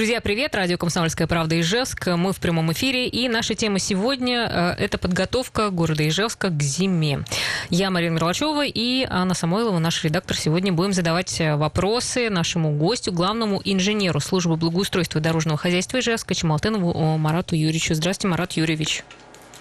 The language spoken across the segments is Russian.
Друзья, привет! Радио «Комсомольская правда» Ижевск. Мы в прямом эфире. И наша тема сегодня э, – это подготовка города Ижевска к зиме. Я Марина Мерлачева и Анна Самойлова, наш редактор. Сегодня будем задавать э, вопросы нашему гостю, главному инженеру службы благоустройства и дорожного хозяйства Ижевска Чемалтынову Марату Юрьевичу. Здравствуйте, Марат Юрьевич.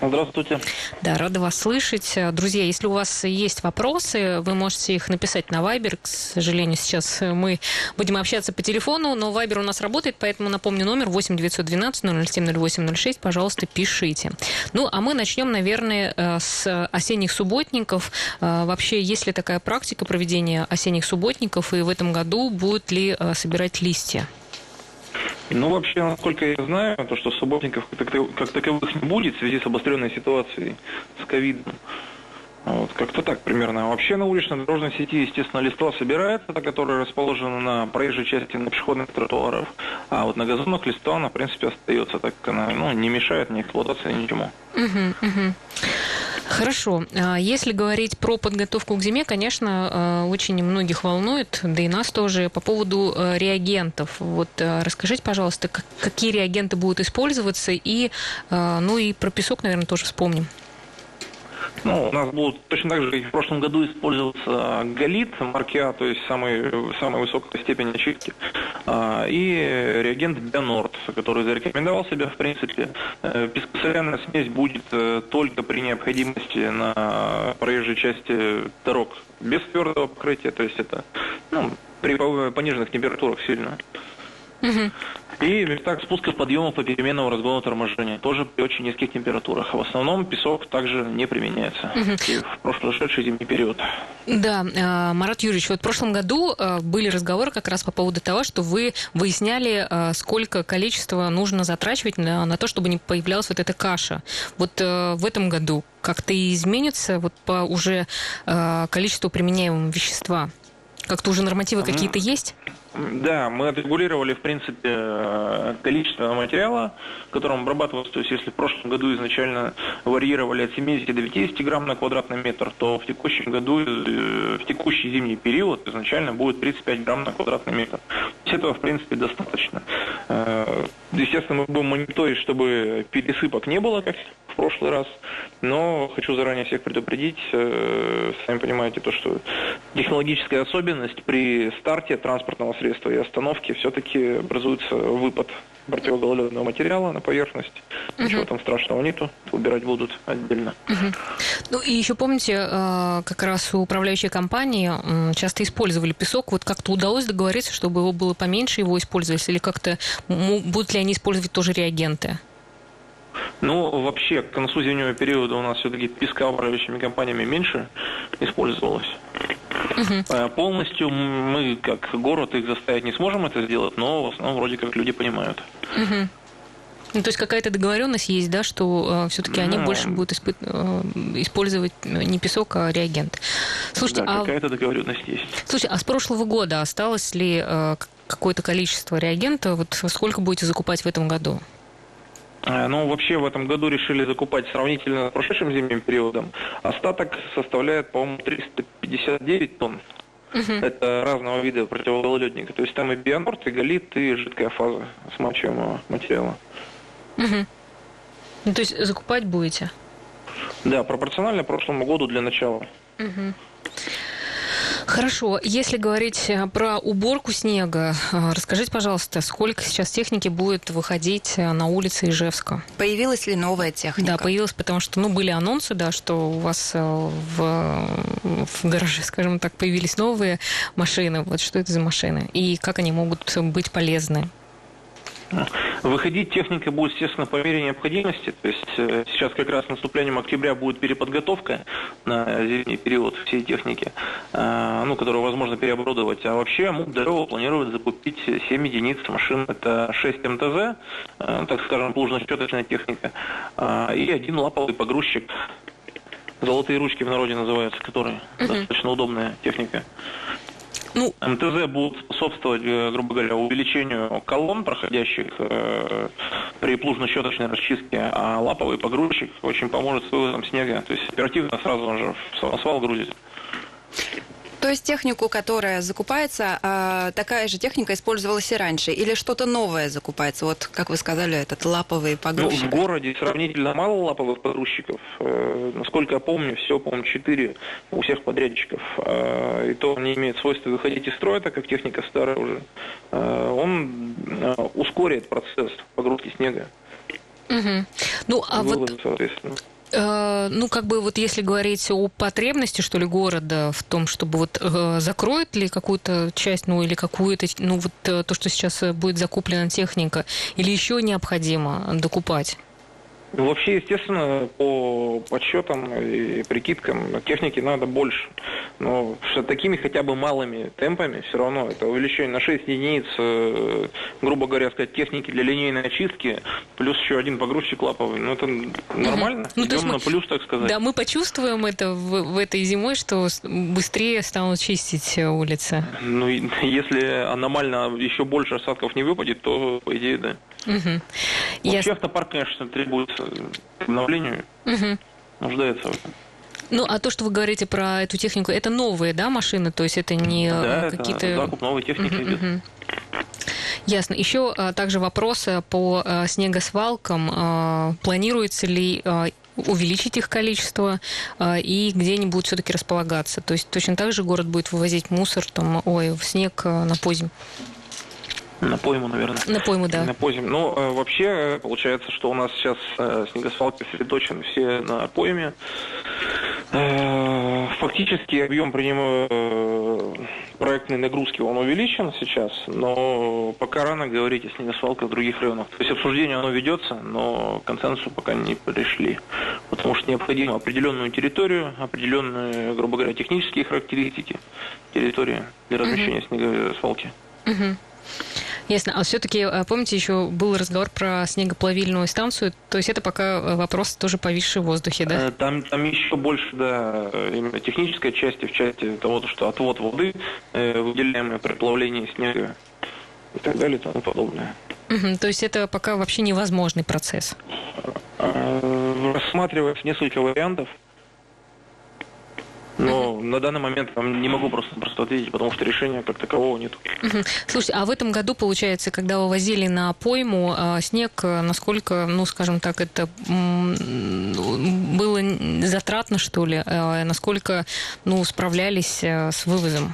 Здравствуйте. Да, рада вас слышать. Друзья, если у вас есть вопросы, вы можете их написать на Viber. К сожалению, сейчас мы будем общаться по телефону, но Viber у нас работает, поэтому напомню номер 8 912 007 0806. Пожалуйста, пишите. Ну, а мы начнем, наверное, э, с осенних субботников. Э, вообще, есть ли такая практика проведения осенних субботников, и в этом году будут ли э, собирать листья? Ну, вообще, насколько я знаю, то, что субботников как таковых не будет в связи с обостренной ситуацией с ковидом. Вот, как-то так примерно. Вообще на уличной дорожной сети, естественно, листва собирается, которая расположена на проезжей части на пешеходных тротуаров. А вот на газонах листва, она, в принципе, остается, так как она ну, не мешает ни эксплуатации, ничему. Угу, угу. Хорошо. А если говорить про подготовку к зиме, конечно, а, очень многих волнует, да и нас тоже, по поводу а, реагентов. Вот расскажите, пожалуйста, какие реагенты будут использоваться, и, ну и про песок, наверное, тоже вспомним. Ну, у нас будут точно так же, как и в прошлом году, использоваться галит марки А, то есть самый, самая высокая степень очистки, а, и реагент Бионорд, который зарекомендовал себя, в принципе. Э, пескосоляная смесь будет э, только при необходимости на проезжей части дорог без твердого покрытия, то есть это ну, при пониженных температурах сильно. Угу. И местах спуска подъема по переменному разгону торможения. Тоже при очень низких температурах. В основном песок также не применяется. Угу. И в прошедший зимний период. Да, а, Марат Юрьевич, вот в прошлом году а, были разговоры как раз по поводу того, что вы выясняли, а, сколько количества нужно затрачивать на, на то, чтобы не появлялась вот эта каша. Вот в этом году как-то изменится вот по уже количеству применяемого вещества? Как-то уже нормативы какие-то есть? Да, мы отрегулировали, в принципе, количество материала, которым обрабатывался. То есть, если в прошлом году изначально варьировали от 70 до 50 грамм на квадратный метр, то в текущем году, э, в текущий зимний период изначально будет 35 грамм на квадратный метр. То этого, в принципе, достаточно. Э, естественно, мы будем мониторить, чтобы пересыпок не было, как прошлый раз. Но хочу заранее всех предупредить, сами понимаете, то, что технологическая особенность при старте транспортного средства и остановки все-таки образуется выпад противогололедного материала на поверхность. Угу. Ничего там страшного нету, убирать будут отдельно. Угу. Ну и еще помните, э, как раз у управляющей компании часто использовали песок. Вот как-то удалось договориться, чтобы его было поменьше, его использовались, или как-то будут ли они использовать тоже реагенты? Ну, вообще, к концу зимнего периода у нас все-таки песка управляющими компаниями меньше использовалось. Угу. Полностью мы, как город, их заставить не сможем это сделать, но в основном вроде как люди понимают. Угу. Ну, то есть какая-то договоренность есть, да, что э, все-таки они ну, больше будут испы- э, использовать не песок, а реагент. Слушайте, да, а... какая-то договоренность есть. Слушайте, а с прошлого года осталось ли э, какое-то количество реагента? Вот сколько будете закупать в этом году? Э, ну, вообще в этом году решили закупать сравнительно с прошедшим зимним периодом. Остаток составляет, по-моему, 359 тонн. Угу. Это разного вида противогололедника. То есть там и бионорд, и галит, и жидкая фаза смачиваемого материала. Угу. Ну, то есть закупать будете? Да, пропорционально прошлому году для начала. Угу. Хорошо. Если говорить э, про уборку снега, э, расскажите, пожалуйста, сколько сейчас техники будет выходить э, на улицы Ижевска? Появилась ли новая техника? Да, появилась, потому что, ну, были анонсы, да, что у вас в, в гараже, скажем так, появились новые машины. Вот что это за машины? И как они могут быть полезны? Выходить техника будет, естественно, по мере необходимости. То есть э, сейчас как раз наступлением октября будет переподготовка на зимний период всей техники, э, ну, которую возможно переоборудовать. А вообще Дарова планирует закупить 7 единиц машин. Это 6 МТЗ, э, так скажем, плужно-щеточная техника, и один лаповый погрузчик. Золотые ручки в народе называются, которые uh-huh. достаточно удобная техника. Ну, МТЗ будут способствовать, э, грубо говоря, увеличению колонн, проходящих э, при плужно-щеточной расчистке, а лаповый погрузчик очень поможет с вывозом снега. То есть оперативно сразу же в самосвал грузит. То есть технику, которая закупается, а, такая же техника использовалась и раньше? Или что-то новое закупается? Вот, как вы сказали, этот лаповый погрузчик. Ну, в городе сравнительно мало лаповых погрузчиков. Э, насколько я помню, все, по-моему, 4 у всех подрядчиков. Э, и то он не имеет свойства выходить из строя, так как техника старая уже. Э, он ускорит процесс погрузки снега. Угу. Ну, а Выводы, вот... соответственно. Э, ну, как бы вот если говорить о потребности, что ли, города в том, чтобы вот э, закроет ли какую-то часть, ну, или какую-то, ну, вот э, то, что сейчас будет закуплена техника, или еще необходимо докупать? Ну, вообще, естественно, по подсчетам и прикидкам техники надо больше. Но что такими хотя бы малыми темпами все равно это увеличение на 6 единиц, э, грубо говоря, сказать, техники для линейной очистки, плюс еще один погрузчик лаповый. Ну, это нормально. Угу. Ну, Идем на мы, плюс, так сказать. Да, мы почувствуем это в, в этой зимой, что быстрее станут чистить э, улицы. Ну, если аномально еще больше осадков не выпадет, то, по идее, да. Угу. Вообще Я... автопарк, конечно, требуется обновлению, угу. нуждается в этом. Ну, а то, что вы говорите про эту технику, это новые, да, машины? То есть это не да, какие-то... Да, закуп новой техники uh-huh, идет. Uh-huh. Ясно. Еще а, также вопросы по а, снегосвалкам. А, планируется ли увеличить их количество и где они будут все-таки располагаться? То есть точно так же город будет вывозить мусор там, ой, в снег на позим? На пойму, наверное. На пойму, да. На позим. Ну, э, вообще, э, получается, что у нас сейчас э, снегосвалки сосредоточены все на пойме. Фактически объем принимаю проектной нагрузки, он увеличен сейчас, но пока рано говорить о снегосвалках в других районах. То есть обсуждение оно ведется, но к консенсусу пока не пришли. Потому что необходимо определенную территорию, определенные, грубо говоря, технические характеристики территории для размещения uh-huh. снегосвалки. Uh-huh. Ясно. А все-таки, э, помните, еще был разговор про снегоплавильную станцию, то есть это пока э, вопрос тоже повисший в воздухе, да? Э, там, там еще больше, да, именно технической части, в части того, что отвод воды, выделяемый при плавлении снега и так далее и тому подобное. Угу, то есть это пока вообще невозможный процесс? Рассматривается несколько вариантов. Но на данный момент не могу просто, просто ответить, потому что решения как такового нет. Uh-huh. Слушайте, а в этом году, получается, когда вы возили на пойму а, снег, насколько, ну, скажем так, это было затратно, что ли? А, насколько, ну, справлялись а, с вывозом?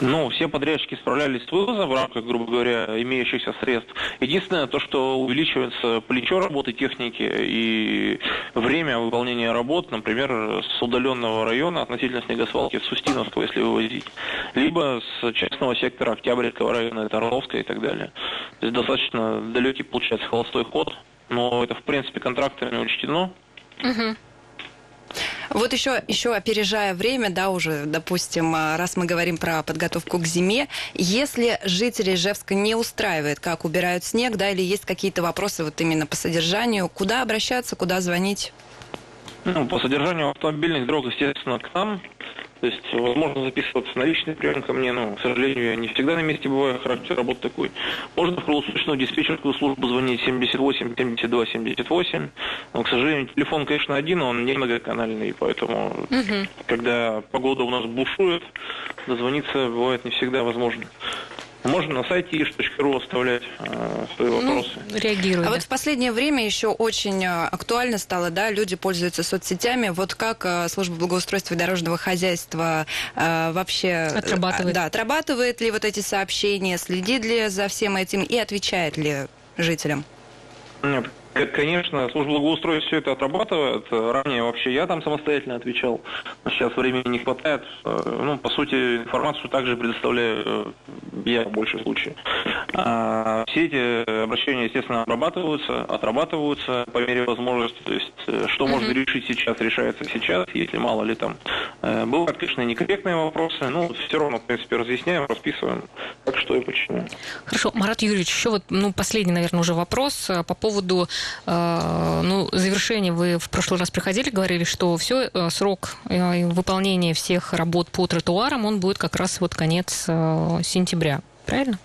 Ну, все подрядчики справлялись с вывозом в рамках, грубо говоря, имеющихся средств. Единственное, то, что увеличивается плечо работы техники и время выполнения работ, например, с удаленного района относительно снегосвалки с Устиновского, если вывозить, либо с частного сектора Октябрьского района, это Орловская и так далее. То есть достаточно далекий, получается, холостой ход, но это, в принципе, контрактами учтено. Угу. Вот еще, еще опережая время, да, уже, допустим, а, раз мы говорим про подготовку к зиме, если жители Ижевска не устраивает, как убирают снег, да, или есть какие-то вопросы вот именно по содержанию, куда обращаться, куда звонить? Ну, по содержанию автомобильных дорог, естественно, к нам. То есть возможно записываться на личный прием ко мне, но, к сожалению, я не всегда на месте бываю, характер работы такой. Можно в круглосуточную диспетчерскую службу звонить 78 72 78. Но, к сожалению, телефон, конечно, один, он не многоканальный, поэтому, угу. когда погода у нас бушует, дозвониться бывает не всегда возможно. Можно на сайте иш.ру оставлять э, свои ну, вопросы. Ну, реагируют. А вот в последнее время еще очень э, актуально стало, да, люди пользуются соцсетями. Вот как э, служба благоустройства и дорожного хозяйства э, вообще... Отрабатывает. Да, отрабатывает ли вот эти сообщения, следит ли за всем этим и отвечает ли жителям? Нет, Конечно, служба благоустройства все это отрабатывает. Ранее вообще я там самостоятельно отвечал. Сейчас времени не хватает. Ну, по сути, информацию также предоставляю э, я в большем случае. А все эти обращения, естественно, обрабатываются, отрабатываются по мере возможности. То есть, э, что mm-hmm. можно решить сейчас, решается сейчас, если мало ли там. Э, бывают, конечно, некорректные вопросы, но все равно, в принципе, разъясняем, расписываем, как что и почему. Хорошо. Марат Юрьевич, еще вот ну, последний, наверное, уже вопрос по поводу Э, ну, завершение вы в прошлый раз приходили, говорили, что все, э, срок э, выполнения всех работ по тротуарам, он будет как раз вот конец сентября. Правильно?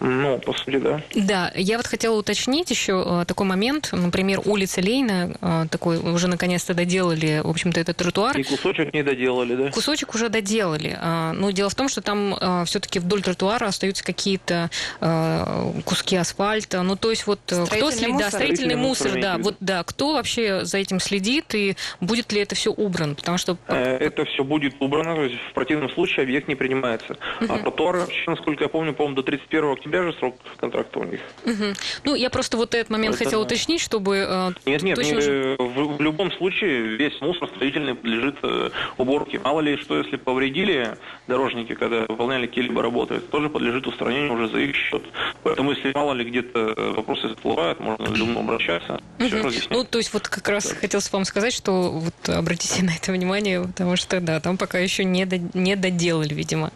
Ну, по сути, да. Да, я вот хотела уточнить еще э, такой момент. Например, улица Лейна, э, такой уже наконец-то доделали, в общем-то, этот тротуар. И кусочек не доделали, да? Кусочек уже доделали. А, но дело в том, что там э, все-таки вдоль тротуара остаются какие-то куски асфальта. Ну, то есть вот кто следит, да, строительный мусор, мусор да, вот да, кто вообще за этим следит и будет ли это все убрано? Потому что это все будет убрано, то есть в противном случае объект не принимается. Uh-huh. А тротуар, насколько я помню, по-моему, до 31 октября же срок контракта у них. Угу. Ну, я просто вот этот момент это хотела да. уточнить, чтобы... Э, нет, нет, точно... ну, в, в любом случае весь мусор строительный подлежит э, уборке. Мало ли, что если повредили дорожники, когда выполняли какие-либо работы, тоже подлежит устранению уже за их счет. Поэтому, если мало ли где-то э, вопросы всплывают, можно к любому обращаться. Угу. Ну, то есть вот как раз да. хотелось вам сказать, что вот обратите на это внимание, потому что, да, там пока еще не, до, не доделали, видимо.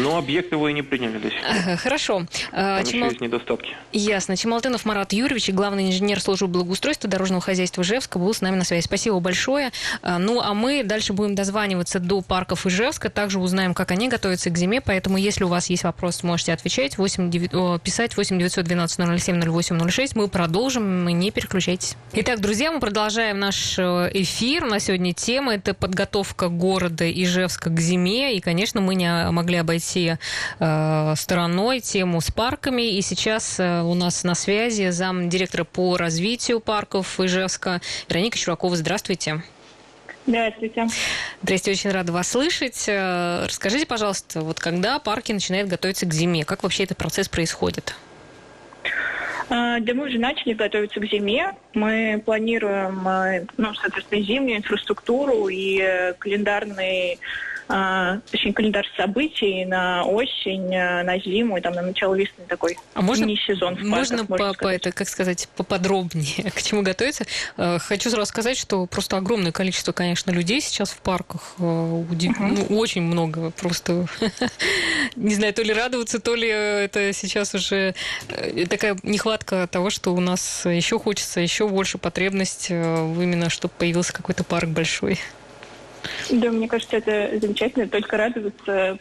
Но объект его и не приняли до сих пор. Хорошо. Там Чемал... еще есть недостатки. Ясно. Чемалтынов Марат Юрьевич, главный инженер службы благоустройства дорожного хозяйства Ижевска, был с нами на связи. Спасибо большое. А, ну, а мы дальше будем дозваниваться до парков Ижевска, также узнаем, как они готовятся к зиме, поэтому если у вас есть вопрос, можете отвечать, 8, 9, писать 8 912 007 08 06. Мы продолжим, не переключайтесь. Итак, друзья, мы продолжаем наш э, эфир. На сегодня тема – это подготовка города Ижевска к зиме, и, конечно, мы не могли обойти э, стороной тему с парками. И сейчас э, у нас на связи зам директора по развитию парков Ижевска Вероника Чуракова. Здравствуйте. Здравствуйте. Здравствуйте, очень рада вас слышать. Э, расскажите, пожалуйста, вот когда парки начинают готовиться к зиме, как вообще этот процесс происходит? Э, да мы уже начали готовиться к зиме. Мы планируем, ну, соответственно, зимнюю инфраструктуру и календарный а, точнее, календарь событий на осень, э, на зиму и там на начало весны такой а можно, сезон в парках, можно по, по это, как сказать, поподробнее к чему готовиться? Э, хочу сразу сказать, что просто огромное количество, конечно, людей сейчас в парках. Удив... uh Ну, очень много. Просто не знаю, то ли радоваться, то ли это сейчас уже э, такая нехватка того, что у нас еще хочется, еще больше потребность именно, чтобы появился какой-то парк большой. Да, мне кажется, это замечательно. Только радоваться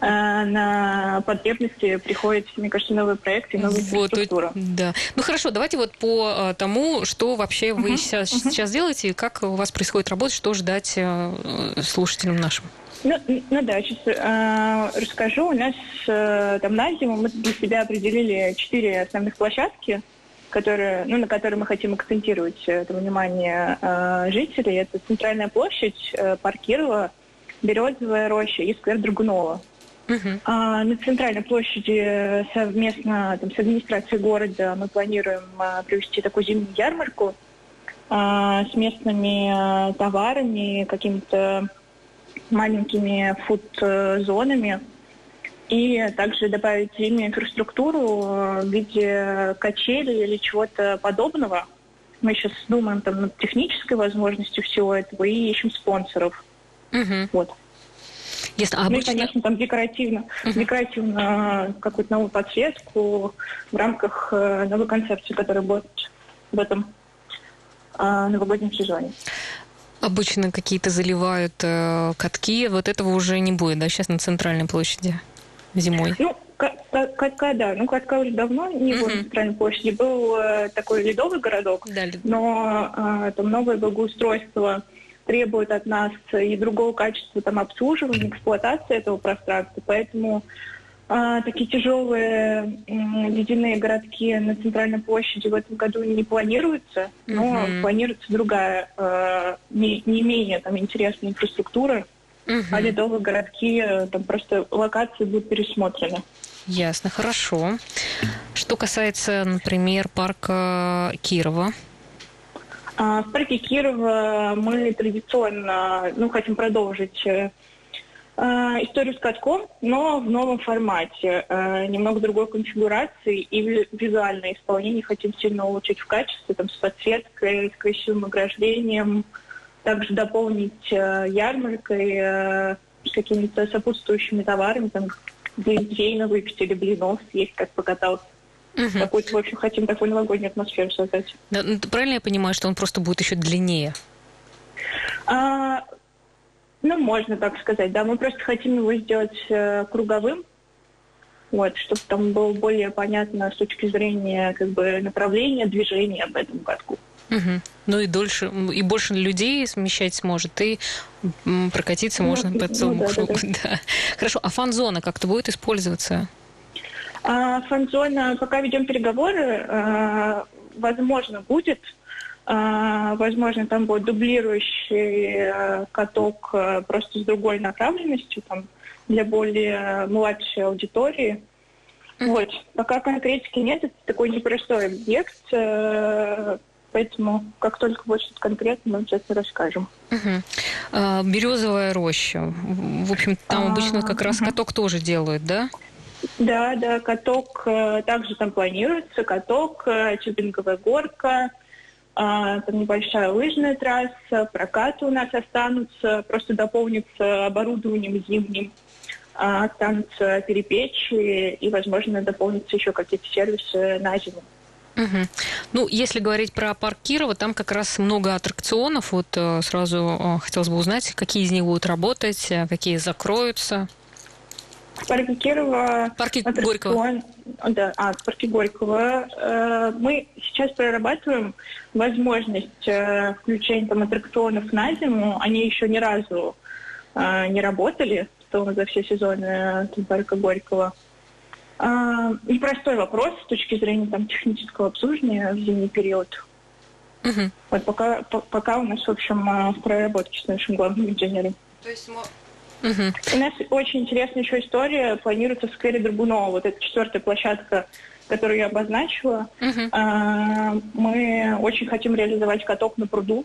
э, на потребности приходят, мне кажется, новые проекты, новые вот, инфраструктура. Да. Ну хорошо, давайте вот по э, тому, что вообще вы uh-huh, сейчас, uh-huh. сейчас делаете, как у вас происходит работа, что ждать э, слушателям нашим. Ну, ну да, сейчас э, расскажу. У нас э, там на зиму мы для себя определили четыре основных площадки которые, ну, на которые мы хотим акцентировать э, это внимание э, жителей. Это Центральная площадь, э, Парк Кирова, Березовая роща и сквер Драгунова. Uh-huh. А, на центральной площади совместно там, с администрацией города мы планируем а, провести такую зимнюю ярмарку а, с местными а, товарами, какими-то маленькими фуд-зонами и также добавить зимнюю инфраструктуру э, в виде качели или чего-то подобного. Мы сейчас думаем там над технической возможностью всего этого и ищем спонсоров. Угу. Вот. Если, а обычно... Ну и, конечно, там декоративно, uh декоративно э, какую-то новую подсветку в рамках э, новой концепции, которая будет в этом новогоднем сезоне. Обычно какие-то заливают э, катки, вот этого уже не будет, да, сейчас на центральной площади? Зимой? Ну, катка, да. Ну, катка уже давно не было на центральной площади. Был э, такой ледовый городок, да, но э, там новое благоустройство требует от нас и другого качества там обслуживания, эксплуатации этого пространства. Поэтому э, такие тяжелые э, ледяные городки на центральной площади в этом году не планируются, но mm-hmm. планируется другая, э, не, не менее там интересная инфраструктура угу. а ледовые городки, э, там просто локации будут пересмотрены. Ясно, хорошо. Что касается, например, парка Кирова, а, в парке Кирова мы традиционно ну, хотим продолжить э, э, историю с катком, но в новом формате, немного другой конфигурации и визуальное исполнение хотим сильно улучшить в качестве, там, с подсветкой, с красивым ограждением, также дополнить э, ярмаркой э, с какими-то сопутствующими товарами, там, блинчейна выпить или блинов съесть, как покатался. Угу. Какую-то, в общем, хотим такую новогоднюю атмосферу создать. Да, ну, правильно я понимаю, что он просто будет еще длиннее? А, ну, можно так сказать, да. Мы просто хотим его сделать э, круговым, вот, чтобы там было более понятно с точки зрения как бы направления движения в этом городку. Угу. Ну и дольше, и больше людей смещать сможет, и прокатиться ну, можно по целому ну, да, кругу. Да, да. Хорошо, а фан-зона как-то будет использоваться? А, фан-зона, пока ведем переговоры, а, возможно, будет. А, возможно, там будет дублирующий а, каток а, просто с другой направленностью, там, для более младшей аудитории. Вот. Пока конкретики нет, это такой непростой объект, э, поэтому как только будет что-то конкретное, мы обязательно расскажем. Угу. А, березовая роща. В общем, там а, обычно как раз угу. каток тоже делают, да? Да, да, каток э, также там планируется, каток, э, тюбинговая горка, там небольшая лыжная трасса, прокаты у нас останутся, просто дополнится оборудованием зимним. А, останутся перепечи и, возможно, дополнятся еще какие-то сервисы на зиму. Угу. Ну, если говорить про парк Кирова, там как раз много аттракционов. Вот э, сразу э, хотелось бы узнать, какие из них будут работать, э, какие закроются. В парке Кирова... Парке Горького. Да, а, в парке Горького. Мы сейчас прорабатываем возможность включения там аттракционов на зиму. Они еще ни разу не работали что за все сезоны парка Горького. Непростой вопрос с точки зрения там, технического обслуживания в зимний период. Угу. Вот пока, по, пока у нас, в общем, а, в проработке с нашим главным инженером. То есть Угу. У нас очень интересная еще история. Планируется в сквере Драгунова. Вот это четвертая площадка, которую я обозначила. Угу. А, мы очень хотим реализовать каток на пруду.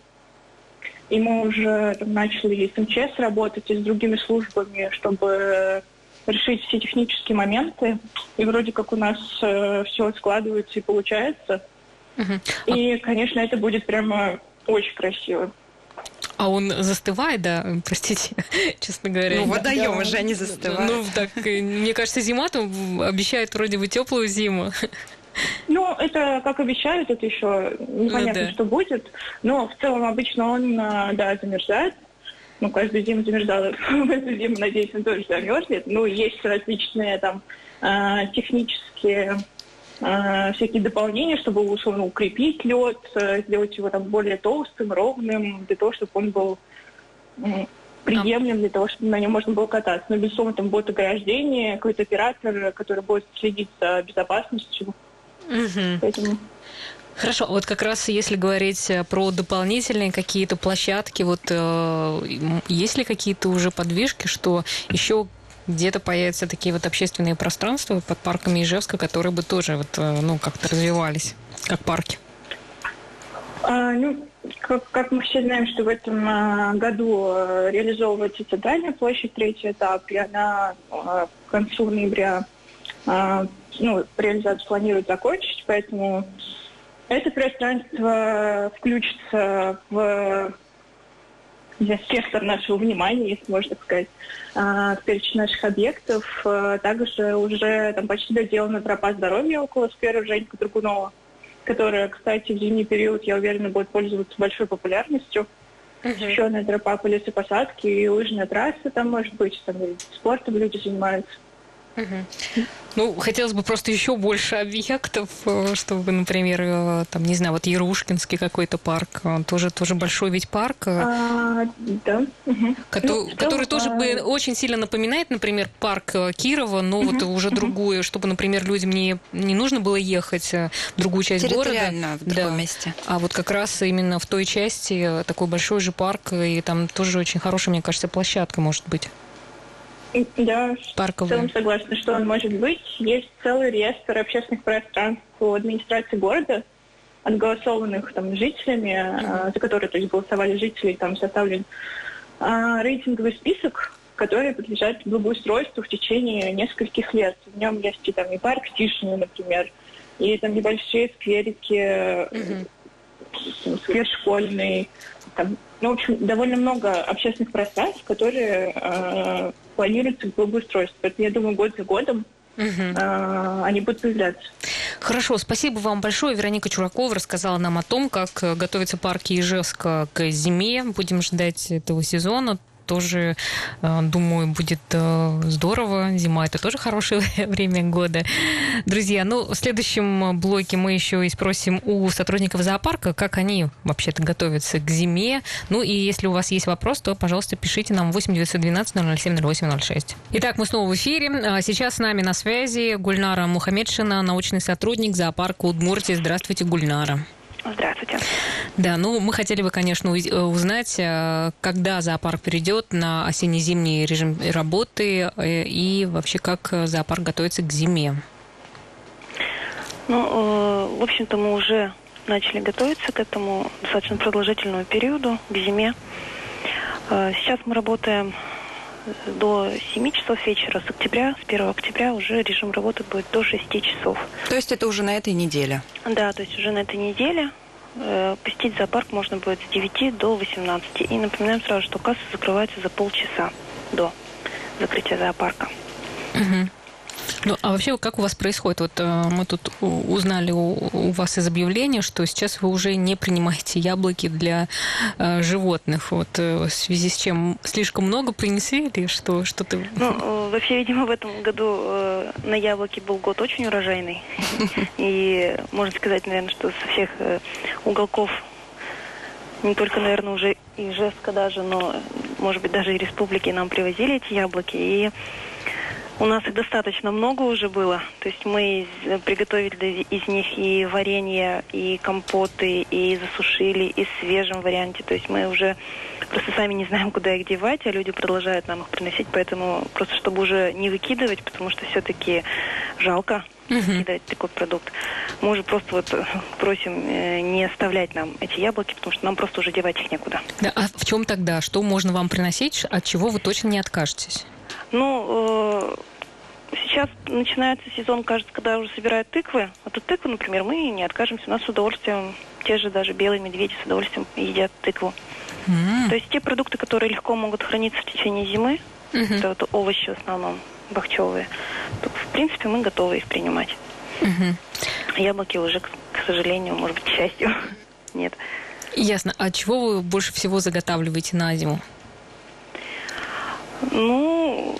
И мы уже там, начали с МЧС работать и с другими службами, чтобы решить все технические моменты. И вроде как у нас э, все складывается и получается. Угу. И, конечно, это будет прямо очень красиво. А он застывает, да? Простите, честно говоря. Ну, водоемы да, же они застывают. Ну, так, э, мне кажется, зима там обещает вроде бы теплую зиму. Ну, это, как обещают, это еще непонятно, ну, да. что будет. Но в целом обычно он, э, да, замерзает. Ну, каждую зиму замерзал. В эту зиму, надеюсь, он тоже замерзнет. Ну, есть различные там э, технические э, всякие дополнения, чтобы условно укрепить лед, сделать его там более толстым, ровным, для того, чтобы он был приемлем для того, чтобы на нем можно было кататься. Но, безусловно, там будет ограждение, какой-то оператор, который будет следить за безопасностью. Угу. Поэтому... Хорошо, вот как раз если говорить э, про дополнительные какие-то площадки, вот э, есть ли какие-то уже подвижки, что еще где-то появятся такие вот общественные пространства под парками Ижевска, которые бы тоже вот, э, ну, как-то развивались, как парки? А, ну, как, как мы все знаем, что в этом а, году а, реализовывается центральная площадь, третий этап, и она а, к концу ноября а, ну, реализацию планируют закончить, поэтому это пространство включится в спектр нашего внимания, если можно сказать, в перечень наших объектов. А, также уже там почти доделана тропа здоровья около сквера Женька Драгунова, которая, кстати, в зимний период, я уверена, будет пользоваться большой популярностью. Uh-huh. Еще одна тропа по лесопосадке и лыжная трасса там может быть, там спортом люди занимаются. Угу. Ну, хотелось бы просто еще больше объектов, э, чтобы, например, э, там, не знаю, вот Ярушкинский какой-то парк, он тоже, тоже большой ведь парк. Э, а, да. Угу. Который, ну, который тоже а... бы очень сильно напоминает, например, парк Кирова, но угу. вот уже угу. другую, чтобы, например, людям не, не нужно было ехать в другую часть города. в другом да. месте. А вот как раз именно в той части такой большой же парк, и там тоже очень хорошая, мне кажется, площадка может быть. Да, Парковые. в целом согласна, что он может быть. Есть целый реестр общественных пространств у администрации города, отголосованных там жителями, mm-hmm. за которые то есть, голосовали жители, там составлен а, рейтинговый список, который подлежат благоустройству в течение нескольких лет. В нем есть и, там, и парк Тишины, например, и там небольшие скверики, mm-hmm. сквер школьный, там, ну, в общем, довольно много общественных пространств, которые э, планируются к благоустройству. Поэтому, я думаю, год за годом Угу. они будут появляться. Хорошо, спасибо вам большое. Вероника Чуракова рассказала нам о том, как готовится парк Ижевска к зиме. Будем ждать этого сезона тоже, э, думаю, будет э, здорово. Зима это тоже хорошее время года. Друзья, ну, в следующем блоке мы еще и спросим у сотрудников зоопарка, как они вообще-то готовятся к зиме. Ну и если у вас есть вопрос, то, пожалуйста, пишите нам 8 912 007 0806. Итак, мы снова в эфире. А сейчас с нами на связи Гульнара Мухамедшина, научный сотрудник зоопарка Удмуртии. Здравствуйте, Гульнара. Здравствуйте. Да, ну мы хотели бы, конечно, э, узнать, э, когда зоопарк перейдет на осенне-зимний режим работы э, и вообще как зоопарк готовится к зиме. Ну, в общем-то, мы уже начали готовиться к этому достаточно продолжительному периоду, к зиме. Сейчас мы работаем до 7 часов вечера. С октября, с 1 октября уже режим работы будет до 6 часов. То есть это уже на этой неделе? Да, то есть уже на этой неделе. Э, посетить зоопарк можно будет с 9 до 18. И напоминаем сразу, что касса закрывается за полчаса до закрытия зоопарка. Угу. Ну, а вообще, как у вас происходит? Вот э, мы тут узнали у, у вас из объявления, что сейчас вы уже не принимаете яблоки для э, животных. Вот э, в связи с чем слишком много принесли или что, что ты... Ну, э, вообще, видимо, в этом году э, на яблоки был год очень урожайный. И можно сказать, наверное, что со всех уголков не только, наверное, уже и Ижевска даже, но, может быть, даже и республики нам привозили эти яблоки. И у нас их достаточно много уже было. То есть мы приготовили из них и варенье, и компоты, и засушили, и в свежем варианте. То есть мы уже просто сами не знаем, куда их девать, а люди продолжают нам их приносить. Поэтому просто чтобы уже не выкидывать, потому что все-таки жалко uh кидать такой продукт. Мы уже просто вот просим э, не оставлять нам эти яблоки, потому что нам просто уже девать их некуда. Да, а в чем тогда? Что можно вам приносить, от чего вы точно не откажетесь? Ну, э, сейчас начинается сезон, кажется, когда уже собирают тыквы. Вот от тыквы, например, мы не откажемся. У нас с удовольствием, те же даже белые медведи с удовольствием едят тыкву. Mm-hmm. То есть те продукты, которые легко могут храниться в течение зимы, mm-hmm. это вот овощи в основном, бахчевые, то, в принципе, мы готовы их принимать. Mm-hmm. Яблоки уже, к, к сожалению, может быть, к счастью, нет. Ясно. А чего вы больше всего заготавливаете на зиму? Ну,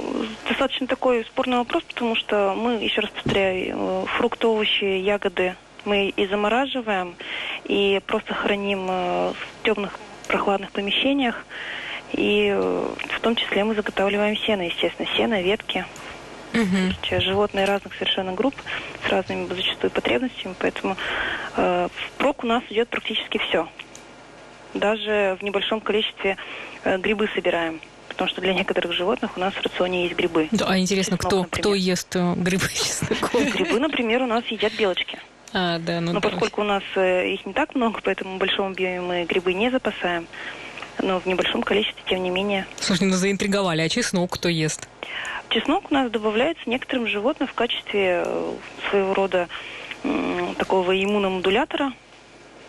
достаточно такой спорный вопрос, потому что мы, еще раз повторяю, э, фрукты, овощи, ягоды мы и замораживаем, и просто храним э, в темных прохладных помещениях. И э, в том числе мы заготавливаем сено, естественно, сено, ветки. Угу. Животные разных совершенно групп с разными зачастую потребностями, поэтому э, в прок у нас идет практически все. Даже в небольшом количестве э, грибы собираем потому что для некоторых животных у нас в рационе есть грибы. Да, а интересно, Чеснок, кто, например. кто ест э, грибы чесноком? Грибы, например, у нас едят белочки. А, да, ну Но да. поскольку у нас э, их не так много, поэтому в большом объеме мы грибы не запасаем. Но в небольшом количестве, тем не менее. Слушай, ну заинтриговали. А чеснок кто ест? Чеснок у нас добавляется некоторым животным в качестве э, своего рода такого иммуномодулятора.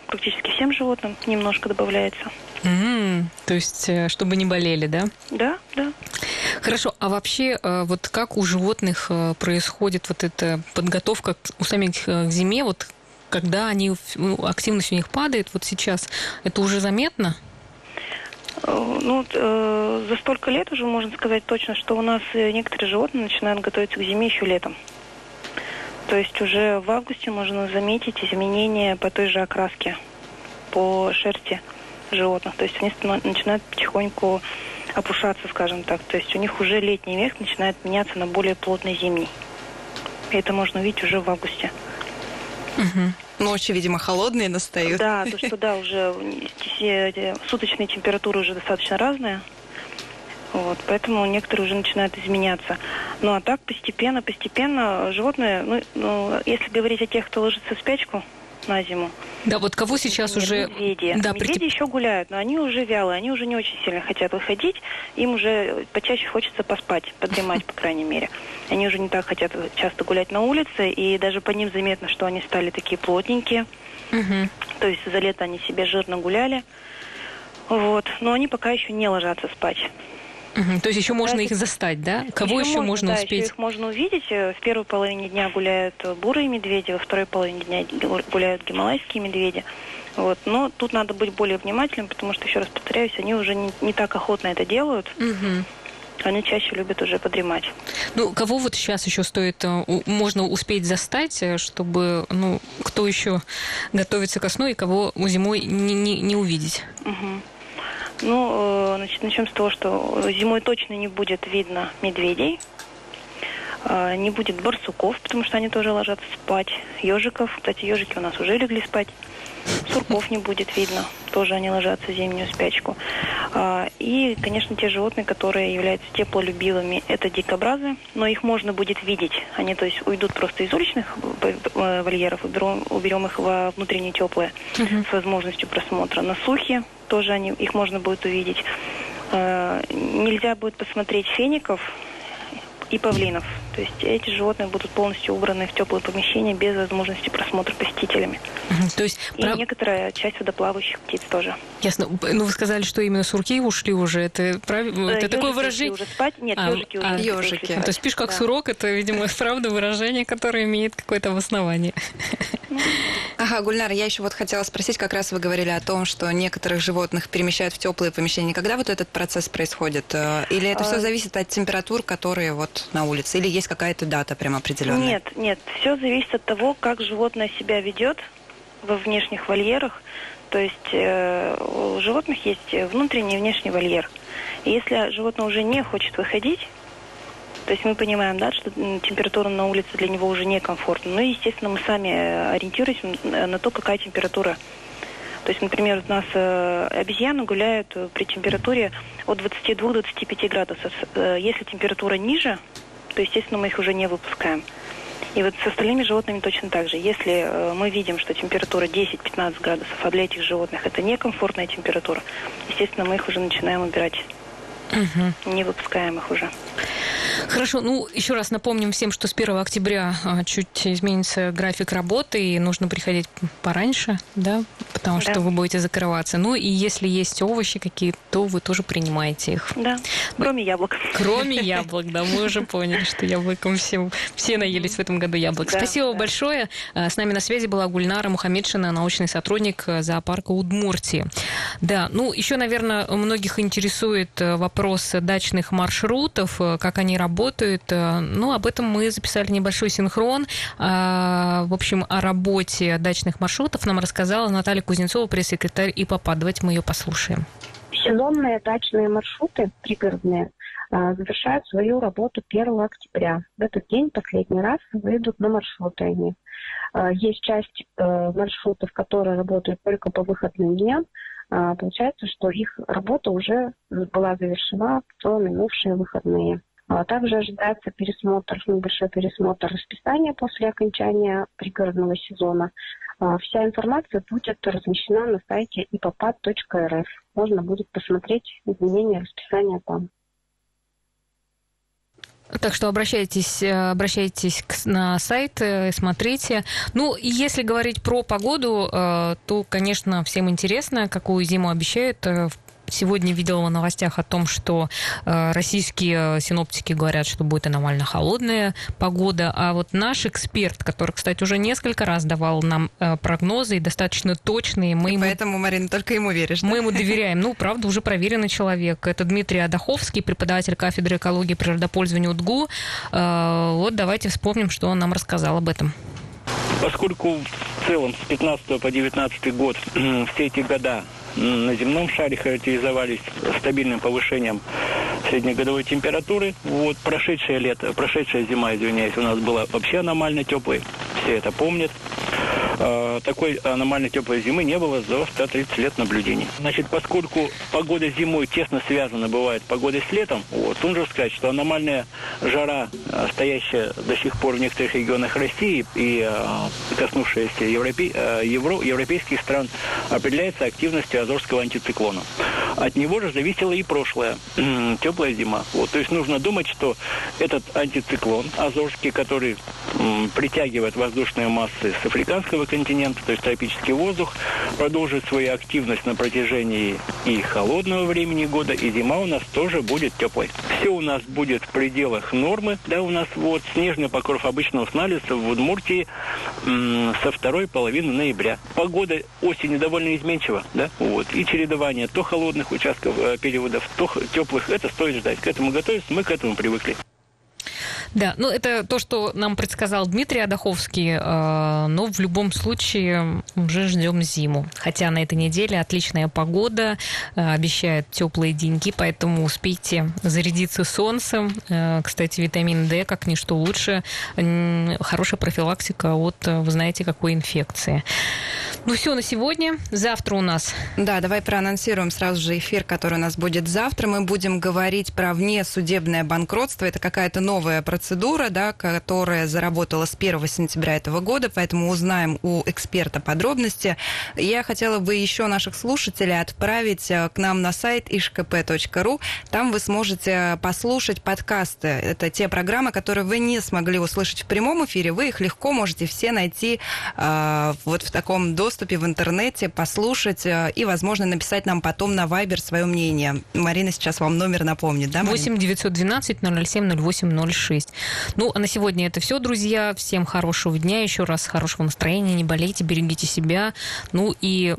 Практически всем животным немножко добавляется. Mm, то есть, э, чтобы не болели, да? Да, да. Хорошо, а вообще, э, вот как у животных э, происходит вот эта подготовка у самих к зиме, вот когда они, ну, активность у них падает, вот сейчас, это уже заметно? Ну, э, за столько лет уже можно сказать точно, что у нас некоторые животные начинают готовиться к зиме еще летом. То есть уже в августе можно заметить изменения по той же окраске, по шерсти животных. То есть они начинают потихоньку опушаться, скажем так. То есть у них уже летний век начинает меняться на более плотный зимний. И это можно увидеть уже в августе. Угу. Ночи, видимо, холодные настают. Да, то что да, уже суточные температуры уже достаточно разные. Вот, поэтому некоторые уже начинают изменяться. Ну а так постепенно, постепенно животные, ну, ну если говорить о тех, кто ложится в спячку, на зиму. Да, вот кого сейчас Нет, уже... Медведи. Да, медведи при... еще гуляют, но они уже вялые, они уже не очень сильно хотят выходить, им уже почаще хочется поспать, подремать, по крайней мере. Они уже не так хотят часто гулять на улице, и даже по ним заметно, что они стали такие плотненькие. Угу. То есть за лето они себе жирно гуляли. Вот. Но они пока еще не ложатся спать. Угу, то есть еще можно их застать, да? Кого еще, еще можно, можно да, успеть? Еще их можно увидеть. Э, в первой половине дня гуляют бурые медведи, во второй половине дня гуляют гималайские медведи. Вот. Но тут надо быть более внимательным, потому что, еще раз повторяюсь, они уже не, не так охотно это делают. Мгм. Они чаще любят уже подремать. Ну, кого вот сейчас еще стоит, э, можно успеть застать, э, чтобы, ну, кто еще готовится ко сну и кого зимой не, не, не увидеть? Мгм. Ну, э, значит, начнем с того, что зимой точно не будет видно медведей, не будет барсуков, потому что они тоже ложатся спать, ежиков, кстати, ежики у нас уже легли спать, сурков не будет видно, тоже они ложатся в зимнюю спячку. А, И, конечно, те животные, которые являются теплолюбивыми, это дикобразы, но их можно будет видеть. Они, то есть, уйдут просто из уличных э, вольеров, уберем, уберем их во внутренние теплые с возможностью просмотра. На сухе тоже они, их можно будет увидеть. Э, Нельзя будет посмотреть феников и павлинов. То есть эти животные будут полностью убраны в теплое помещение без возможности просмотра посетителями. То есть, И прав- некоторая часть водоплавающих птиц тоже. ясно. Ну, вы сказали, что именно сурки ушли уже. Это, прав- Э, это такое выражение... уже спать. Нет, А, ежики уже а, успели ежики. спать. То есть спишь как Да. сурок, это, видимо, правда выражение, которое имеет какое-то обоснование. Ага, Гульнар, я еще вот хотела спросить, как раз вы говорили о том, что некоторых животных перемещают в теплые помещения. Когда вот этот процесс происходит? Э, Или это все А- зависит от температур, которые вот на улице? Или есть какая-то дата прям определенная? Нет, нет. Все зависит от того, как животное себя ведет во внешних вольерах. То есть э, у животных есть внутренний и внешний вольер. И если животное уже не хочет выходить, то есть мы понимаем, да, что температура на улице для него уже некомфортна. Ну и, естественно, мы сами э, ориентируемся на на то, какая температура. То есть, например, у нас э, обезьяны гуляют э, при температуре от 22 до 25 градусов. Э, если температура ниже, то, естественно, мы их уже не выпускаем. И вот с остальными животными точно так же. Если э, мы видим, что температура 10-15 градусов, а для этих животных это некомфортная температура, естественно, мы их уже начинаем убирать. Не выпускаем их уже. Хорошо, ну еще раз напомним всем, что с 1 октября а, чуть изменится график работы, и нужно приходить пораньше, да, потому Да. что вы будете закрываться. Ну и если есть овощи какие, то вы тоже принимаете их. Да, кроме яблок. Кроме яблок, да, мы уже поняли, что яблоком все, все наелись в этом году яблок. Да, Спасибо да. большое. А, С нами на связи была Гульнара Мухаммедшина, научный сотрудник э, зоопарка Удмуртии. Да, ну еще, наверное, многих интересует э, вопрос дачных маршрутов, э, как они работают. Э, Ну, об этом мы записали небольшой синхрон. А, В общем, о работе дачных маршрутов нам рассказала Наталья Кузнецова, пресс-секретарь ИПАПа. Давайте мы ее послушаем. Сезонные дачные маршруты пригородные завершают свою работу 1 октября. В этот день последний раз выйдут на маршруты они. Есть часть э, маршрутов, которые работают только по выходным дням. А, Получается, что их работа уже была завершена в минувшие выходные. А Также ожидается пересмотр, небольшой пересмотр расписания после окончания пригородного сезона. А, Вся информация будет размещена на сайте ipopad.rf. Можно будет посмотреть изменения расписания там. Так что обращайтесь, э, обращайтесь на сайт, э, смотрите. Ну, и если говорить про погоду, э, то, конечно, всем интересно, какую зиму обещают. В- Сегодня видела в новостях о том, что э, российские синоптики говорят, что будет аномально холодная погода, а вот наш эксперт, который, кстати, уже несколько раз давал нам э, прогнозы и достаточно точные, мы ему Поэтому, Марина, только ему веришь, да? мы ему доверяем. Ну, правда, уже проверенный человек. Это Дмитрий Адаховский, преподаватель кафедры экологии и природопользования УДГУ. Э, Вот давайте вспомним, что он нам рассказал об этом. Поскольку в целом с 15 по 19 год все эти года на земном шаре характеризовались стабильным повышением среднегодовой температуры, вот прошедшее лето, прошедшая зима, извиняюсь, у нас была вообще аномально теплой, все это помнят. Э, Такой аномально теплой зимы не было за 130 лет наблюдений. Значит, поскольку погода зимой тесно связана бывает погодой с летом, вот, нужно сказать, что аномальная жара, э, стоящая до сих пор в некоторых регионах России и э, коснувшаяся европе- евро- европейских стран, определяется активностью Азорского антициклона. От него же зависела и прошлая теплая зима. Вот, то есть нужно думать, что этот антициклон Азорский, который притягивает воздушные массы с африканского континента, то есть тропический воздух, продолжит свою активность на протяжении и холодного времени года, и зима у нас тоже будет теплой. Все у нас будет в пределах нормы, да, у нас вот снежный покров обычно устанавливается в Удмуртии со второй половины ноября. Погода осенью довольно изменчива, да, вот, и чередование то холодных участков, э, периодов, то теплых, это стоит ждать. К этому готовиться, мы к этому привыкли. Да, ну это то, что нам предсказал Дмитрий Адаховский, э, но в любом случае уже ждем зиму. Хотя на этой неделе отличная погода, э, обещают теплые деньги, поэтому успейте зарядиться солнцем. Э, кстати, витамин D, как ничто лучше, хорошая профилактика от, вы знаете, какой инфекции. Ну все на сегодня. Завтра у нас. Да, давай проанонсируем сразу же эфир, который у нас будет завтра. Мы будем говорить про внесудебное банкротство. Это какая-то новая процедура да, которая заработала с 1 сентября этого года, поэтому узнаем у эксперта подробности. Я хотела бы еще наших слушателей отправить э, к нам на сайт ishkp.ru. Там вы сможете послушать подкасты. Это те программы, которые вы не смогли услышать в прямом эфире. Вы их легко можете все найти э, вот в таком доступе в интернете, послушать э, и, возможно, написать нам потом на Viber свое мнение. Марина сейчас вам номер напомнит, да? 8 912 007 08 06. Ну, а на сегодня это все, друзья. Всем хорошего дня, еще раз хорошего настроения, не болейте, берегите себя. Ну и,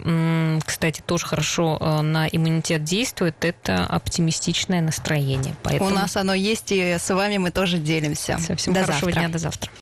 кстати, тоже хорошо э, на иммунитет действует, это оптимистичное настроение. Поэтому... У нас оно есть, и с вами мы тоже делимся. Всем до хорошего завтра. дня, до завтра.